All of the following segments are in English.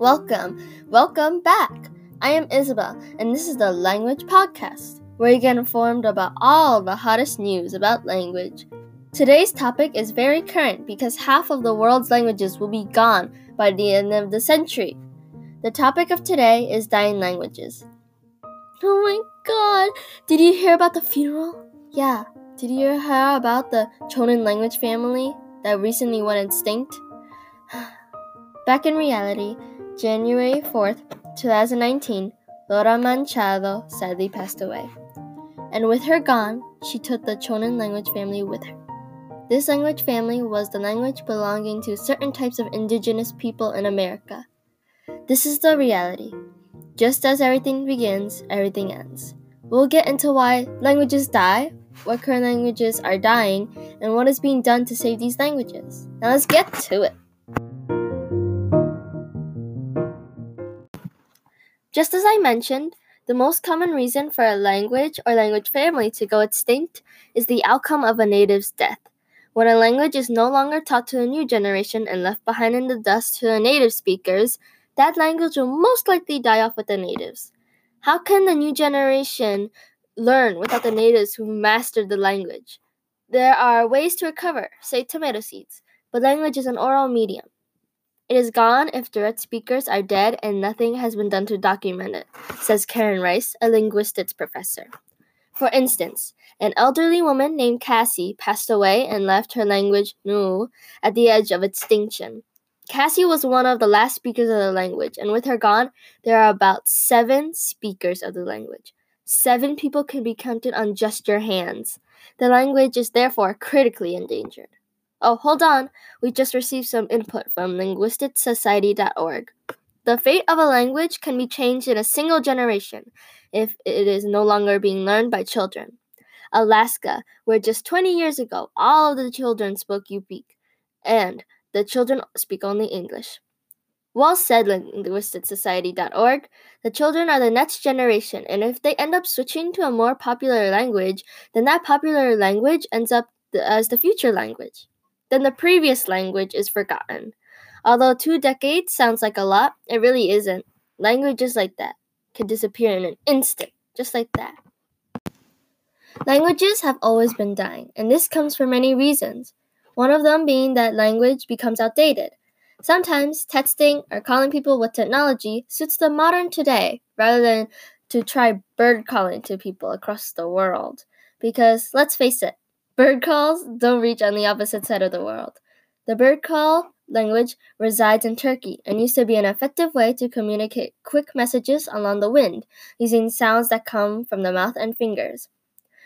welcome, welcome back. I am Isabel, and this is the Language Podcast, where you get informed about all the hottest news about language. Today's topic is very current because half of the world's languages will be gone by the end of the century. The topic of today is dying languages. Oh my god! Did you hear about the funeral? Yeah. Did you hear about the Chonan language family that recently went extinct? Back in reality, January 4th, 2019, Laura Manchado sadly passed away. And with her gone, she took the Chonan language family with her. This language family was the language belonging to certain types of indigenous people in America. This is the reality. Just as everything begins, everything ends. We'll get into why languages die, what current languages are dying, and what is being done to save these languages. Now let's get to it. Just as I mentioned, the most common reason for a language or language family to go extinct is the outcome of a native's death. When a language is no longer taught to a new generation and left behind in the dust to the native speakers, that language will most likely die off with the natives. How can the new generation learn without the natives who mastered the language? There are ways to recover, say tomato seeds, but language is an oral medium. It is gone if direct speakers are dead and nothing has been done to document it, says Keren Rice, a linguistics professor. For instance, an elderly woman named Cassie passed away and left her language, Nu, at the edge of extinction. Cassie was one of the last speakers of the language, and with her gone, there are about seven speakers of the language. Seven people can be counted on just your hands. The language is therefore critically endangered. Oh, hold on. We just received some input from linguisticsociety.org. The fate of a language can be changed in a single generation if it is no longer being learned by children. Alaska, where just 20 years ago all of the children spoke Yupik, and the children speak only English. Well said, linguisticsociety.org. The children are the next generation, and if they end up switching to a more popular language, then that popular language ends up as the future language then the previous language is forgotten. Although two decades sounds like a lot, it really isn't. Languages like that can disappear in an instant, just like that. Languages have always been dying, and this comes for many reasons. One of them being that language becomes outdated. Sometimes texting or calling people with technology suits the modern today rather than to try bird calling to people across the world. Because let's face it, Bird calls don't reach on the opposite side of the world. The bird call language resides in Turkey and used to be an effective way to communicate quick messages along the wind, using sounds that come from the mouth and fingers.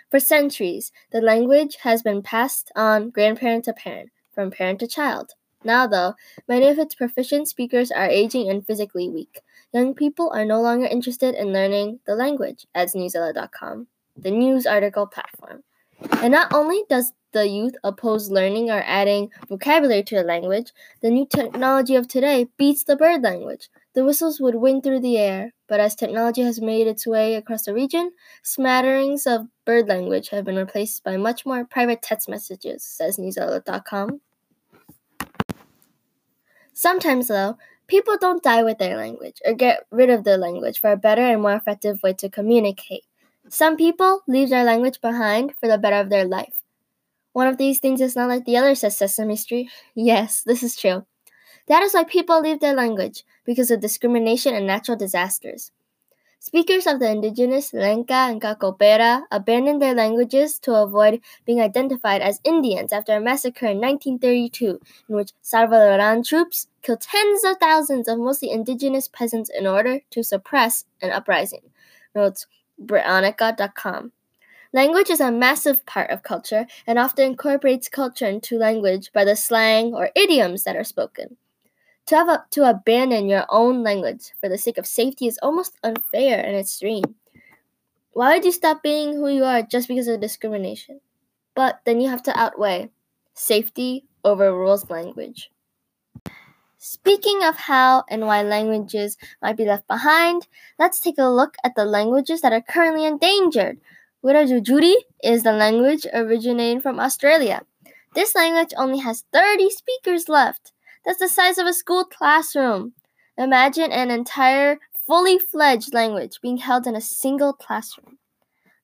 For centuries, the language has been passed on grandparent to parent, from parent to child. Now, though, many of its proficient speakers are aging and physically weak. Young people are no longer interested in learning the language, adds Newsela.com, the news article platform. And not only does the youth oppose learning or adding vocabulary to the language, the new technology of today beats the bird language. The whistles would wing through the air, but as technology has made its way across the region, smatterings of bird language have been replaced by much more private text messages, says newsoutlet.com. Sometimes, though, people don't die with their language or get rid of their language for a better and more effective way to communicate. Some people leave their language behind for the better of their life. One of these things is not like the other, says Sesame Street. Yes, this is true. That is why people leave their language, because of discrimination and natural disasters. Speakers of the indigenous Lenca and Cacaopera abandoned their languages to avoid being identified as Indians after a massacre in 1932, in which Salvadoran troops killed tens of thousands of mostly indigenous peasants in order to suppress an uprising, notes Britannica.com. Language is a massive part of culture and often incorporates culture into language by the slang or idioms that are spoken. To have a, to abandon your own language for the sake of safety is almost unfair and extreme. Why would you stop being who you are just because of discrimination? But then you have to outweigh safety over rules language. Speaking of how and why languages might be left behind, let's take a look at the languages that are currently endangered. Wiradjuri is the language originating from Australia. This language only has 30 speakers left. That's the size of a school classroom. Imagine an entire fully fledged language being held in a single classroom.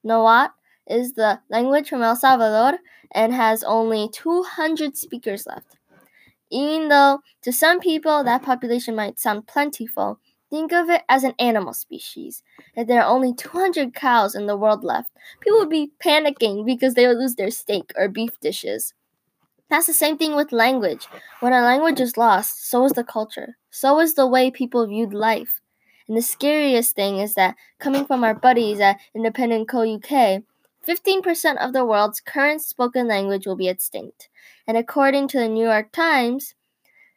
Nahuatl is the language from El Salvador and has only 200 speakers left. Even though to some people that population might sound plentiful, think of it as an animal species. If there are only 200 cows in the world left, people would be panicking because they would lose their steak or beef dishes. That's the same thing with language. When a language is lost, so is the culture. So is the way people viewed life. And the scariest thing is that coming from our buddies at Independent Co UK, 15% of the world's current spoken language will be extinct. And according to the New York Times,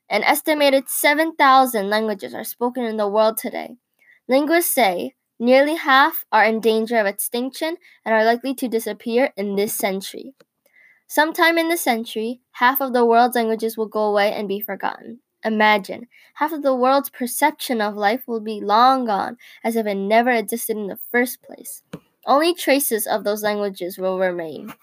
an estimated 7,000 languages are spoken in the world today. Linguists say nearly half are in danger of extinction and are likely to disappear in this century. Sometime in the century, half of the world's languages will go away and be forgotten. Imagine, half of the world's perception of life will be long gone, as if it never existed in the first place. Only traces of those languages will remain.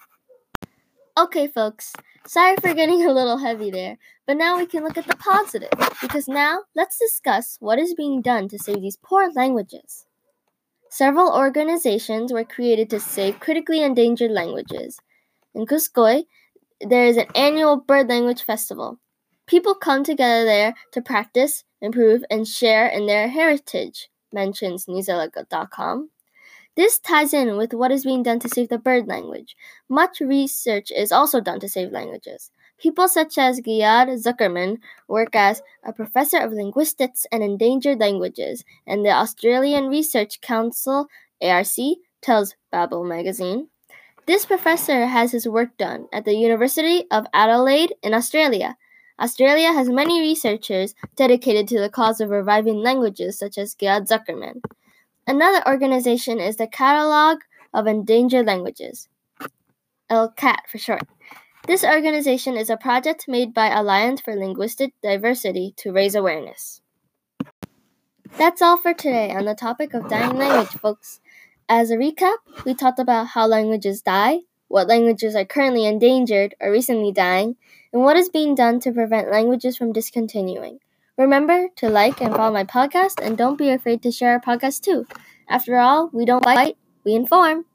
Okay, folks, sorry for getting a little heavy there, but now we can look at the positive, because now let's discuss what is being done to save these poor languages. Several organizations were created to save critically endangered languages. In Kuşköy, there is an annual bird language festival. People come together there to practice, improve, and share in their heritage, mentions Newsela.com. This ties in with what is being done to save the bird language. Much research is also done to save languages. People such as Ghil'ad Zuckermann work as a professor of linguistics and endangered languages, and the Australian Research Council, ARC, tells Babel magazine. This professor has his work done at the University of Adelaide in Australia. Australia has many researchers dedicated to the cause of reviving languages, such as Ghil'ad Zuckermann. Another organization is the Catalogue of Endangered Languages, ELCat for short. This organization is a project made by Alliance for Linguistic Diversity to raise awareness. That's all for today on the topic of dying language, folks. As a recap, we talked about how languages die, what languages are currently endangered or recently dying, and what is being done to prevent languages from discontinuing. Remember to like and follow my podcast, and don't be afraid to share our podcast too. After all, we don't bite, we inform.